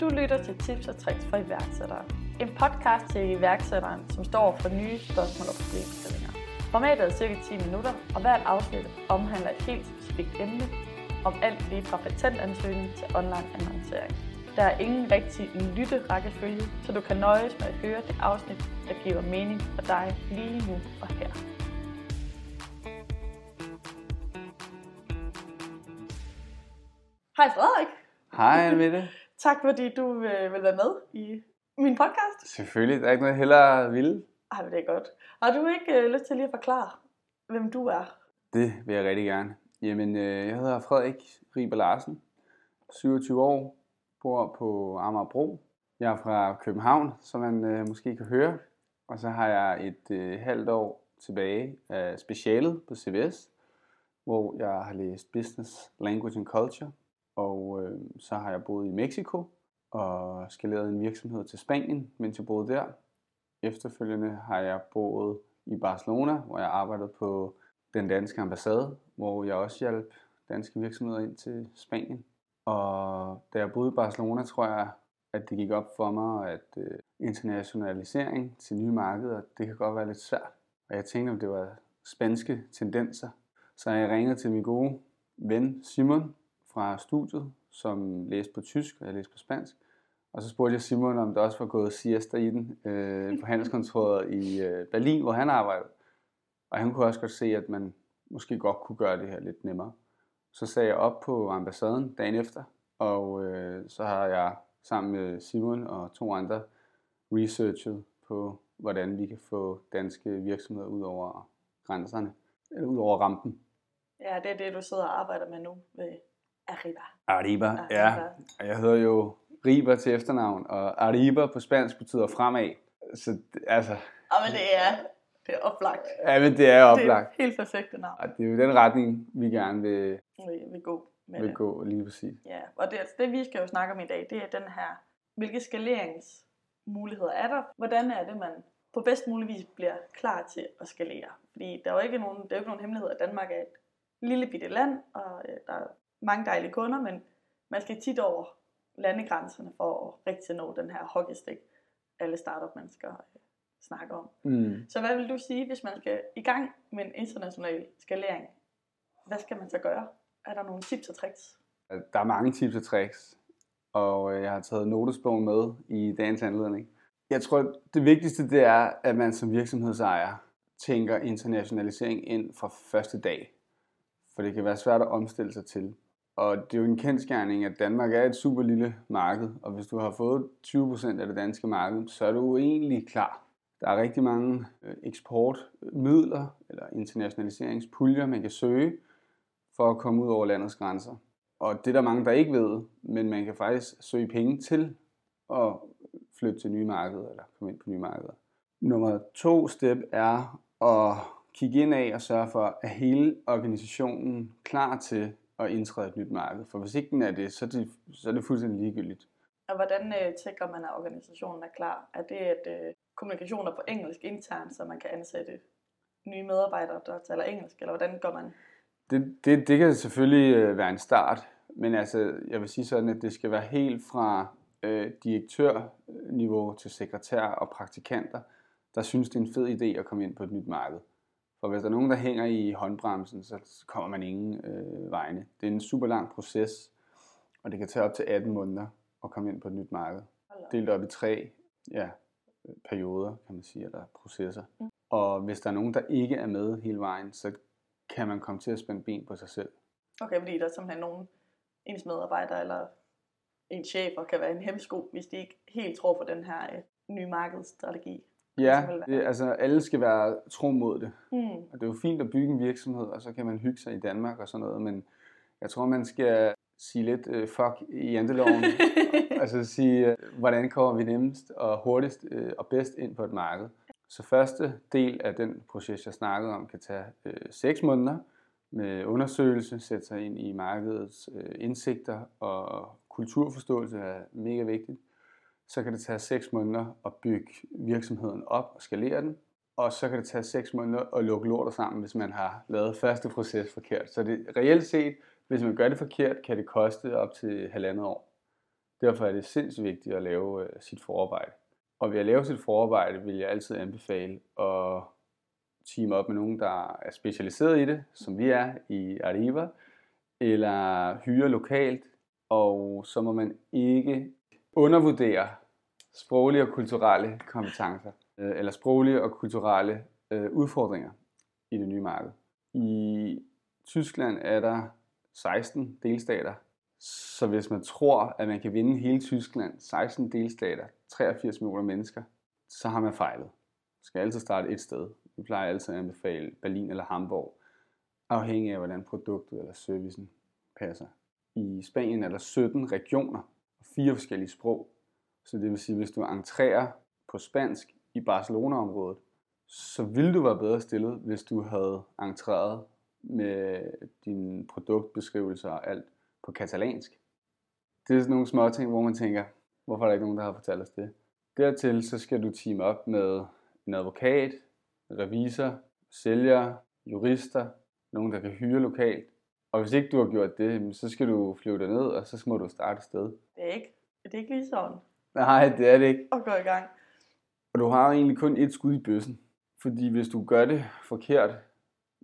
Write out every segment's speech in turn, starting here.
Du lytter til Tips og Tricks for iværksættere. En podcast til iværksætteren, som står for nye spørgsmål og problemstillinger. Formatet er cirka 10 minutter, og hvert afsnit omhandler et helt specifikt emne om alt lige fra patentansøgning til online annoncering. Der er ingen rigtig lytte-rækkefølge, så du kan nøjes med at høre det afsnit, der giver mening for dig lige nu og her. Hej Frederik. Hej Mette. Tak fordi du øh, vil være med i min podcast. Selvfølgelig, der er ikke noget hellere ville. Ej, men det er godt. Har du ikke øh, lyst til lige at forklare, hvem du er? Det vil jeg rigtig gerne. Jamen, øh, jeg hedder Frederik Riber Larsen, 27 år, bor på Amagerbro. Jeg er fra København, som man øh, måske kan høre. Og så har jeg et øh, halvt år tilbage af specialet på CBS, hvor jeg har læst Business, Language and Culture. Og øh, så har jeg boet i Mexico og skaleret en virksomhed til Spanien, mens jeg boede der. Efterfølgende har jeg boet i Barcelona, hvor jeg arbejdede på den danske ambassade, hvor jeg også hjalp danske virksomheder ind til Spanien. Og da jeg boede i Barcelona, tror jeg, at det gik op for mig, at øh, internationalisering til nye markeder, det kan godt være lidt svært. Og jeg tænkte, om det var spanske tendenser. Så jeg ringede til min gode ven Simon fra studiet, som læste på tysk, og jeg læste på spansk. Og så spurgte jeg Simon, om der også var gået siesta i den øh, på handelskontoret i øh, Berlin, hvor han arbejdede. Og han kunne også godt se, at man måske godt kunne gøre det her lidt nemmere. Så sagde jeg op på ambassaden dagen efter, og øh, så har jeg sammen med Simon og to andre researchet på, hvordan vi kan få danske virksomheder ud over grænserne, eller ud over rampen. Ja, det er det, du sidder og arbejder med nu ved Arriba. Arriba, Arriba. ja. Og jeg hedder jo Riber til efternavn, og Arriba på spansk betyder fremad. Så altså, Og men det er, det er oplagt. ja, men det er oplagt. Det er helt perfekte navn, Og det er jo den retning, vi gerne vil, vi, vi gå med vil det. gå lige præcis. Ja, og det, altså det vi skal jo snakke om i dag, det er den her, hvilke skaleringsmuligheder er der? Hvordan er det, man på bedst mulig vis bliver klar til at skalere? Fordi der er jo ikke nogen, det er jo ikke nogen hemmelighed, at Danmark er et lille bitte land, og øh, der er mange dejlige kunder, men man skal tit over landegrænserne for at rigtig nå den her hockeystick, alle startup-mennesker øh, snakker om. Mm. Så hvad vil du sige, hvis man skal i gang med en international skalering? Hvad skal man så gøre? Er der nogle tips og tricks? Der er mange tips og tricks, og øh, jeg har taget notesbogen med i dagens anledning. Jeg tror, det vigtigste det er, at man som virksomhedsejer tænker internationalisering ind fra første dag. For det kan være svært at omstille sig til. Og det er jo en kendskærning, at Danmark er et super lille marked, og hvis du har fået 20% af det danske marked, så er du egentlig klar. Der er rigtig mange øh, eksportmidler eller internationaliseringspuljer, man kan søge for at komme ud over landets grænser. Og det er der mange, der ikke ved, men man kan faktisk søge penge til at flytte til nye markeder eller komme ind på nye markeder. Nummer to step er at kigge ind af og sørge for, at hele organisationen klar til at indtræde et nyt marked. For hvis ikke den er det, så er det, så er det fuldstændig ligegyldigt. Og hvordan øh, man, at organisationen er klar? Er det, at øh, kommunikationer på engelsk internt, så man kan ansætte nye medarbejdere, der taler engelsk? Eller hvordan går man? Det, det, det kan selvfølgelig øh, være en start, men altså, jeg vil sige sådan, at det skal være helt fra øh, direktørniveau til sekretær og praktikanter, der synes, det er en fed idé at komme ind på et nyt marked. For hvis der er nogen, der hænger i håndbremsen, så kommer man ingen øh, vegne. Det er en super lang proces, og det kan tage op til 18 måneder at komme ind på et nyt marked. Delt op i tre ja, øh, perioder, kan man sige, eller processer. Mm. Og hvis der er nogen, der ikke er med hele vejen, så kan man komme til at spænde ben på sig selv. Okay, fordi der er simpelthen nogen, ens medarbejdere eller en chef, og kan være en hemsko, hvis de ikke helt tror på den her øh, nye markedsstrategi. Ja, være- det, altså alle skal være tro mod det. Hmm. Og det er jo fint at bygge en virksomhed, og så kan man hygge sig i Danmark og sådan noget, men jeg tror, man skal sige lidt uh, fuck i janteloven. altså sige, øh, hvordan kommer vi nemmest og hurtigst øh, og bedst ind på et marked. Så første del af den proces, jeg snakkede om, kan tage øh, 6 måneder med undersøgelse, sætte sig ind i markedets øh, indsigter og kulturforståelse er mega vigtigt. Så kan det tage 6 måneder at bygge virksomheden op og skalere den. Og så kan det tage 6 måneder at lukke lortet sammen, hvis man har lavet første proces forkert. Så det reelt set, hvis man gør det forkert, kan det koste op til halvandet år. Derfor er det sindssygt vigtigt at lave øh, sit forarbejde. Og ved at lave sit forarbejde vil jeg altid anbefale at team op med nogen, der er specialiseret i det, som vi er i Arriva, eller hyre lokalt, og så må man ikke undervurdere sproglige og kulturelle kompetencer, øh, eller sproglige og kulturelle øh, udfordringer i det nye marked. I Tyskland er der 16 delstater, så hvis man tror, at man kan vinde hele Tyskland, 16 delstater, 83 millioner mennesker, så har man fejlet. Man skal altid starte et sted. Vi plejer altid at anbefale Berlin eller Hamburg, afhængig af hvordan produktet eller servicen passer. I Spanien er der 17 regioner fire forskellige sprog. Så det vil sige, hvis du entrerer på spansk i Barcelona-området, så ville du være bedre stillet, hvis du havde entreret med dine produktbeskrivelser og alt på katalansk. Det er sådan nogle små ting, hvor man tænker, hvorfor er der ikke nogen, der har fortalt os det? Dertil så skal du team op med en advokat, revisor, sælger, jurister, nogen, der kan hyre lokalt. Og hvis ikke du har gjort det, så skal du flyve ned, og så må du starte et sted. Det er ikke, det er ikke lige sådan Nej, det er det ikke. at gå i gang. Og du har egentlig kun et skud i bøssen. Fordi hvis du gør det forkert,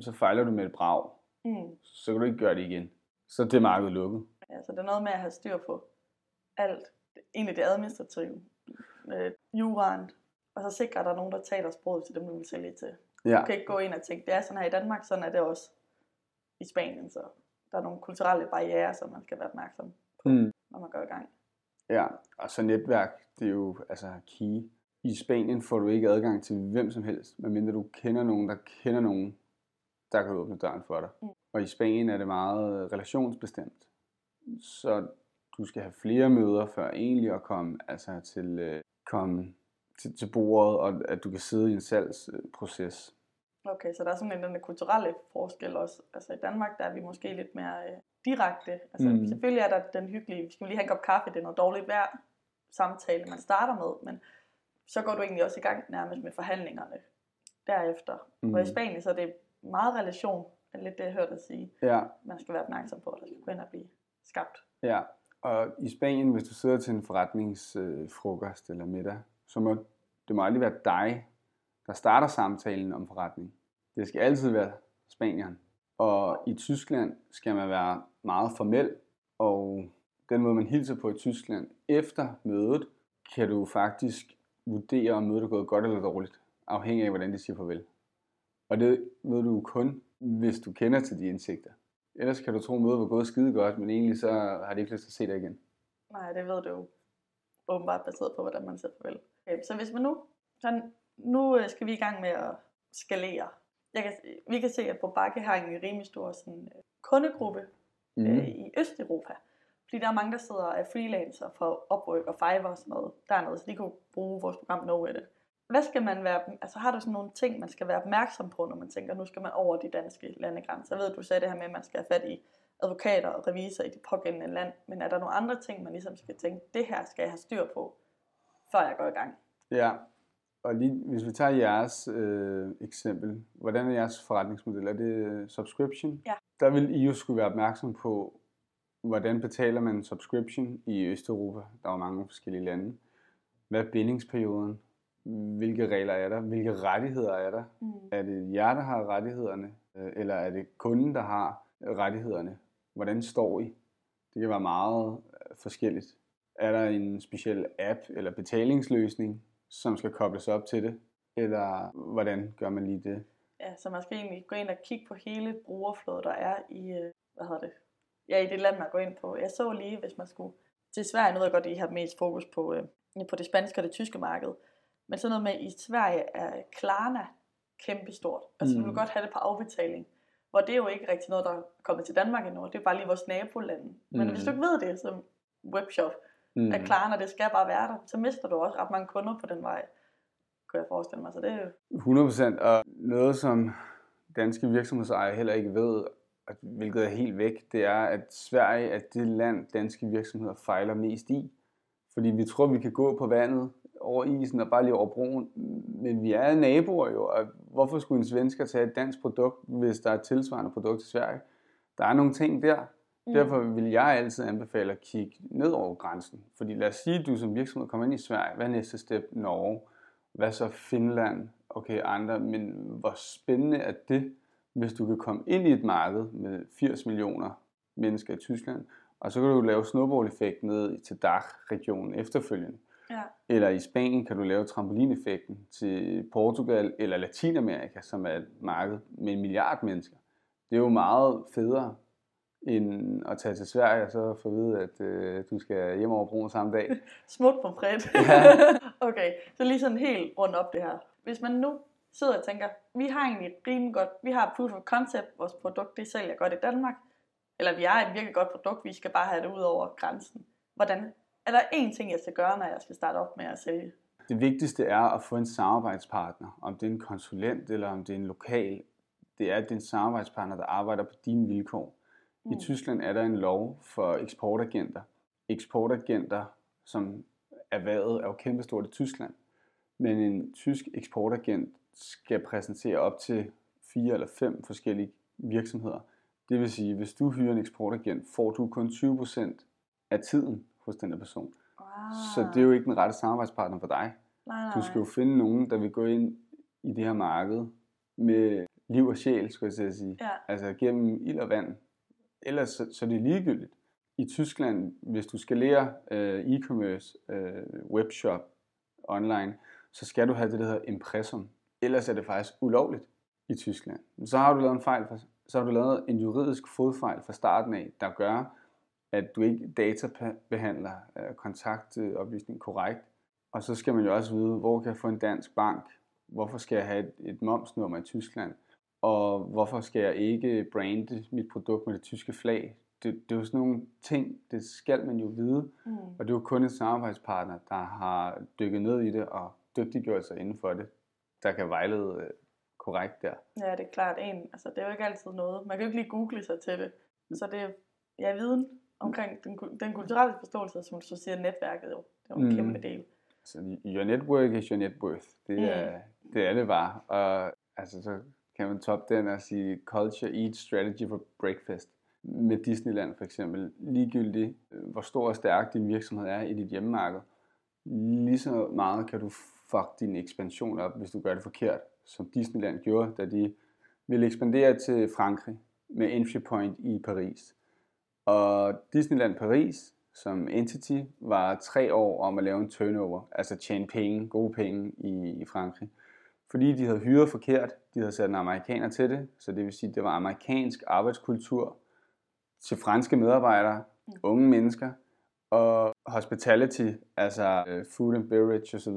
så fejler du med et brag. Mm. Så kan du ikke gøre det igen. Så er det markedet lukket. Ja, så det er noget med at have styr på alt. Egentlig det administrative, øh, juraen, og så sikre, at der er nogen, der taler sproget til dem, du vil sælge til. Ja, Du kan ikke gå ind og tænke, det er sådan her i Danmark, sådan er det også i Spanien. Så der er nogle kulturelle barriere, som man skal være opmærksom på, mm. når man går i gang. ja. og så netværk, det er jo altså key. I Spanien får du ikke adgang til hvem som helst, medmindre du kender nogen, der kender nogen, der kan åbne døren for dig. Mm. Og i Spanien er det meget relationsbestemt. Så du skal have flere møder før egentlig at komme, altså til, øh, komme til, til bordet, og at du kan sidde i en salgsproces. Okay, så der er sådan en den kulturelle forskel også. Altså i Danmark, der er vi måske lidt mere øh, direkte. Altså Mm. selvfølgelig er der den hyggelige, skal vi lige have en kop kaffe, det er noget dårligt vejr samtale, man starter med, men så går du egentlig også i gang nærmest med forhandlingerne derefter. Mm. Og i Spanien, så er det meget relation, er lidt det, jeg hørte dig sige. Ja, Man skal være opmærksom på, at der skal gå ind og blive skabt. Ja, og i Spanien, hvis du sidder til en forretningsfrokost eller middag, så må det må aldrig være dig, der starter samtalen om forretning. Det skal altid være spanieren. Og i Tyskland skal man være meget formel, og den måde, man hilser på i Tyskland efter mødet, kan du faktisk vurdere, om mødet er gået godt eller dårligt, afhængig af, hvordan de siger farvel. Og det ved du kun, hvis du kender til de indsigter. Ellers kan du tro, at mødet var gået skide godt, men egentlig så har de ikke lyst til at se dig igen. Nej, det ved du jo åbenbart baseret på, hvordan man siger farvel. Okay, så hvis man nu, så nu øh, skal vi i gang med at skalere. Jeg kan, vi kan se, at på Bakke har en rimelig stor sådan, øh, kundegruppe Mm. øh, i Østeuropa. Fordi der er mange, der sidder er freelancer for Upwork og Fiverr og sådan noget dernede, så de kunne bruge vores program No Edit. Hvad skal man være, altså har du sådan nogle ting, man skal være opmærksom på, når man tænker, nu skal man over de danske landegrænser? Jeg ved, du sagde det her med, at man skal have fat i advokater og revisor i det pågældende land, men er der nogle andre ting, man ligesom skal tænke, det her skal jeg have styr på, før jeg går i gang? Ja, og lige, hvis vi tager jeres øh, eksempel, hvordan er jeres forretningsmodel? Er det øh, subscription? Ja. Der vil I jo skulle være opmærksom på, hvordan betaler man subscription i Østeuropa? Der er mange forskellige lande. Hvad er bindingsperioden? Hvilke regler er der? Hvilke rettigheder er der? Mm. Er det jer, der har rettighederne? Øh, Eller er det kunden, der har rettighederne? Hvordan står I? Det kan være meget øh, forskelligt. Er der en speciel app eller betalingsløsning, som skal kobles op til det? Eller hvordan gør man lige det? Ja, så man skal egentlig gå ind og kigge på hele brugerflådet, der er i, øh, hvad hedder det, ja, i det land, man går ind på. Jeg så lige, hvis man skulle til Sverige, nu ved jeg godt, at I har mest fokus på, øh, på det spanske og det tyske marked, men sådan noget med, i Sverige er Klarna kæmpestort. Altså, mm. du vil godt have det på afbetaling, hvor det er jo ikke rigtig noget, der er kommet til Danmark endnu. Det er bare lige vores nabolande. Men Mm. hvis du ikke ved det som webshop, Mm. at Klarna, det skal bare være der, så mister du også ret mange kunder på den vej, kunne jeg forestille mig. Så det er jo 100% og noget som danske virksomhedsejere heller ikke ved, hvilket er helt væk, det er, at Sverige er det land, danske virksomheder fejler mest i. Fordi vi tror, vi kan gå på vandet over isen og bare lige over broen, men vi er naboer jo, og hvorfor skulle en svensker tage et dansk produkt, hvis der er et tilsvarende produkt til Sverige? Der er nogle ting der, Mm. Derfor vil jeg altid anbefale at kigge ned over grænsen. Fordi lad os sige, at du som virksomhed kommer ind i Sverige. Hvad er næste step? Norge. Hvad så Finland? Okay, andre. Men hvor spændende er det, hvis du kan komme ind i et marked med 80 millioner mennesker i Tyskland, og så kan du lave snowball-effekt ned til DACH-regionen efterfølgende. Ja. Eller i Spanien kan du lave trampolineffekten til Portugal eller Latinamerika, som er et marked med en milliard mennesker. Det er jo meget federe end at tage til Sverige og så få at vide, at øh, du skal hjem over broen samme dag. Smut på fred. Ja. okay, så lige sådan helt rundt op det her. Hvis man nu sidder og tænker, vi har egentlig rimelig godt, vi har proof of concept, vores produkt det sælger godt i Danmark, eller vi har et virkelig godt produkt, vi skal bare have det ud over grænsen. Hvordan? Er der én ting, jeg skal gøre, når jeg skal starte op med at sælge? Det vigtigste er at få en samarbejdspartner, om det er en konsulent eller om det er en lokal. Det er, at det er en samarbejdspartner, der arbejder på dine vilkår. Mm. I Tyskland er der en lov for eksportagenter. Eksportagenter, som erhvervet er jo kæmpestort i Tyskland. Men en tysk eksportagent skal præsentere op til fire eller fem forskellige virksomheder. Det vil sige, hvis du hyrer en eksportagent, får du kun 20% af tiden hos den person. Wow. Så det er jo ikke den rette samarbejdspartner for dig. nej, nej. Du skal jo finde nogen, der vil gå ind i det her marked med liv og sjæl, skulle jeg sige. Ja. Altså gennem ild og vand. Ellers så, så er det ligegyldigt. I Tyskland, hvis du skalerer øh, e-commerce, øh, webshop, online, så skal du have det, der hedder impressum. Ellers er det faktisk ulovligt i Tyskland. Så har du lavet en fejl, for, så har du lavet en juridisk fodfejl fra starten af, der gør, at du ikke databehandler øh, kontaktoplysning korrekt. Og så skal man jo også vide, hvor kan jeg få en dansk bank? Hvorfor skal jeg have et, et momsnummer i Tyskland? Og hvorfor skal jeg ikke brande mit produkt med det tyske flag? Det, det er jo sådan nogle ting, det skal man jo vide. Mm. Og det er jo kun en samarbejdspartner, der har dykket ned i det og dygtiggjort sig inden for det, der kan vejlede øh, korrekt der. Ja, det er klart en. Altså, det er jo ikke altid noget. Man kan jo ikke lige google sig til det. Så det er ja, viden omkring den, den kulturelle forståelse, som du så siger, netværket jo. Det er jo en Mm. mm. kæmpe del. Så your network is your net worth. Det Mm. er, det er det bare. Og altså, så kan man toppe den og sige culture, eat, strategy for breakfast. Med Disneyland for eksempel. Ligegyldigt, øh, hvor stor og stærk din virksomhed er i dit hjemmemarked. Lige så meget kan du fuck din ekspansion op, hvis du gør det forkert. Som Disneyland gjorde, da de ville ekspandere til Frankrig med entry point i Paris. Og Disneyland Paris som entity var tre år om at lave en turnover, altså tjene penge, gode penge i, i Frankrig. Fordi de havde hyret forkert, de havde sat en amerikaner til det, så det vil sige, at det var amerikansk arbejdskultur til franske medarbejdere, unge mennesker, og hospitality, altså øh, food and beverage osv.,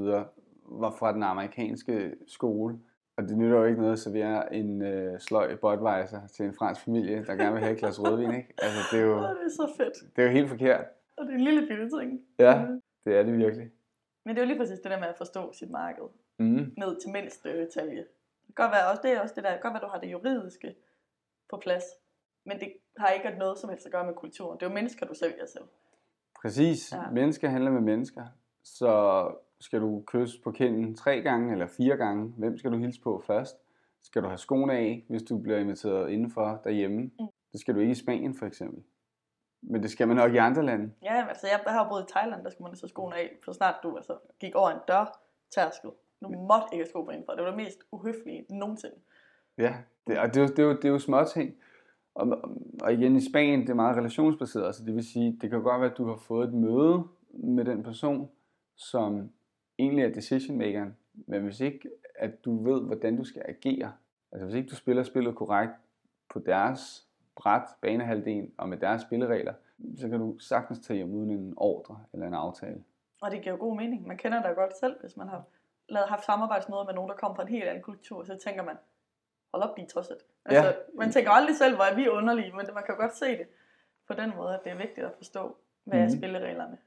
var fra den amerikanske skole. Og det nytter jo ikke noget at servere en øh, sløj Budweiser til en fransk familie, der gerne vil have et glas rødvin, ikke? Altså, det er jo, det er så fedt. det er jo helt forkert. Og det er en lille bitte ting. Ja, Mm. det er det virkelig. Men det er jo lige præcis det der med at forstå sit marked. Mm. Ned til mindste detalje. Det kan godt være, også, det er også det der, det kan godt være, du har det juridiske på plads. Men det har ikke noget som helst at gøre med kulturen. Det er jo mennesker, du sælger selv. Præcis. Ja. Mennesker handler med mennesker. Så skal du kysse på kinden tre gange eller fire gange. Hvem skal du hilse på først? Skal du have skoene af, hvis du bliver inviteret indenfor derhjemme? Mm. Det skal du ikke i Spanien for eksempel. Men det skal man nok i andre lande. Ja, altså jeg har boet i Thailand, der skulle man så skoene af, så snart du altså gik over en dør tærskel. Du måtte ikke have sko på indenfor. Det var det mest uhøflige nogensinde. Ja, det, og det, er jo, det, er jo, det er jo små ting. Og, og igen i Spanien, det er meget relationsbaseret, så det vil sige, det kan godt være, at du har fået et møde med den person, som egentlig er decision makeren, men hvis ikke, at du ved, hvordan du skal agere, altså hvis ikke du spiller spillet korrekt på deres bræt, banehalvdel og med deres spilleregler, så kan du sagtens tage hjem uden en ordre eller en aftale. Og det giver jo god mening. Man kender det godt selv, hvis man har lavet, haft samarbejdsmøder med nogen, der kommer fra en helt anden kultur, så tænker man, hold op, de er tosset. Altså, Ja. Man tænker aldrig selv, hvor er vi underlige, men det- man kan godt se det på den måde, at det er vigtigt at forstå, hvad er Mhm. spillereglerne.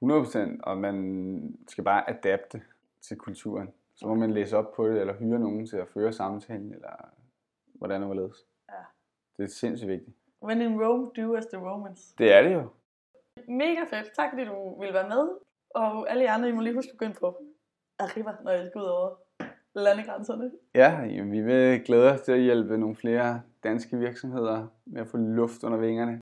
100%, og man skal bare adapte til kulturen. Så må man læse op på det, eller hyre nogen til at føre samtalen, eller hvordan og hvorledes. Ja. Det er sindssygt vigtigt. When in Rome, do as the Romans. Det er det jo. Mega fedt. Tak fordi du ville være med. Og alle jer andre, I må lige huske at gå ind på Arriva, når jeg skal ud over landegrænserne. Ja, jamen, vi vil glæde os til at hjælpe nogle flere danske virksomheder med at få luft under vingerne.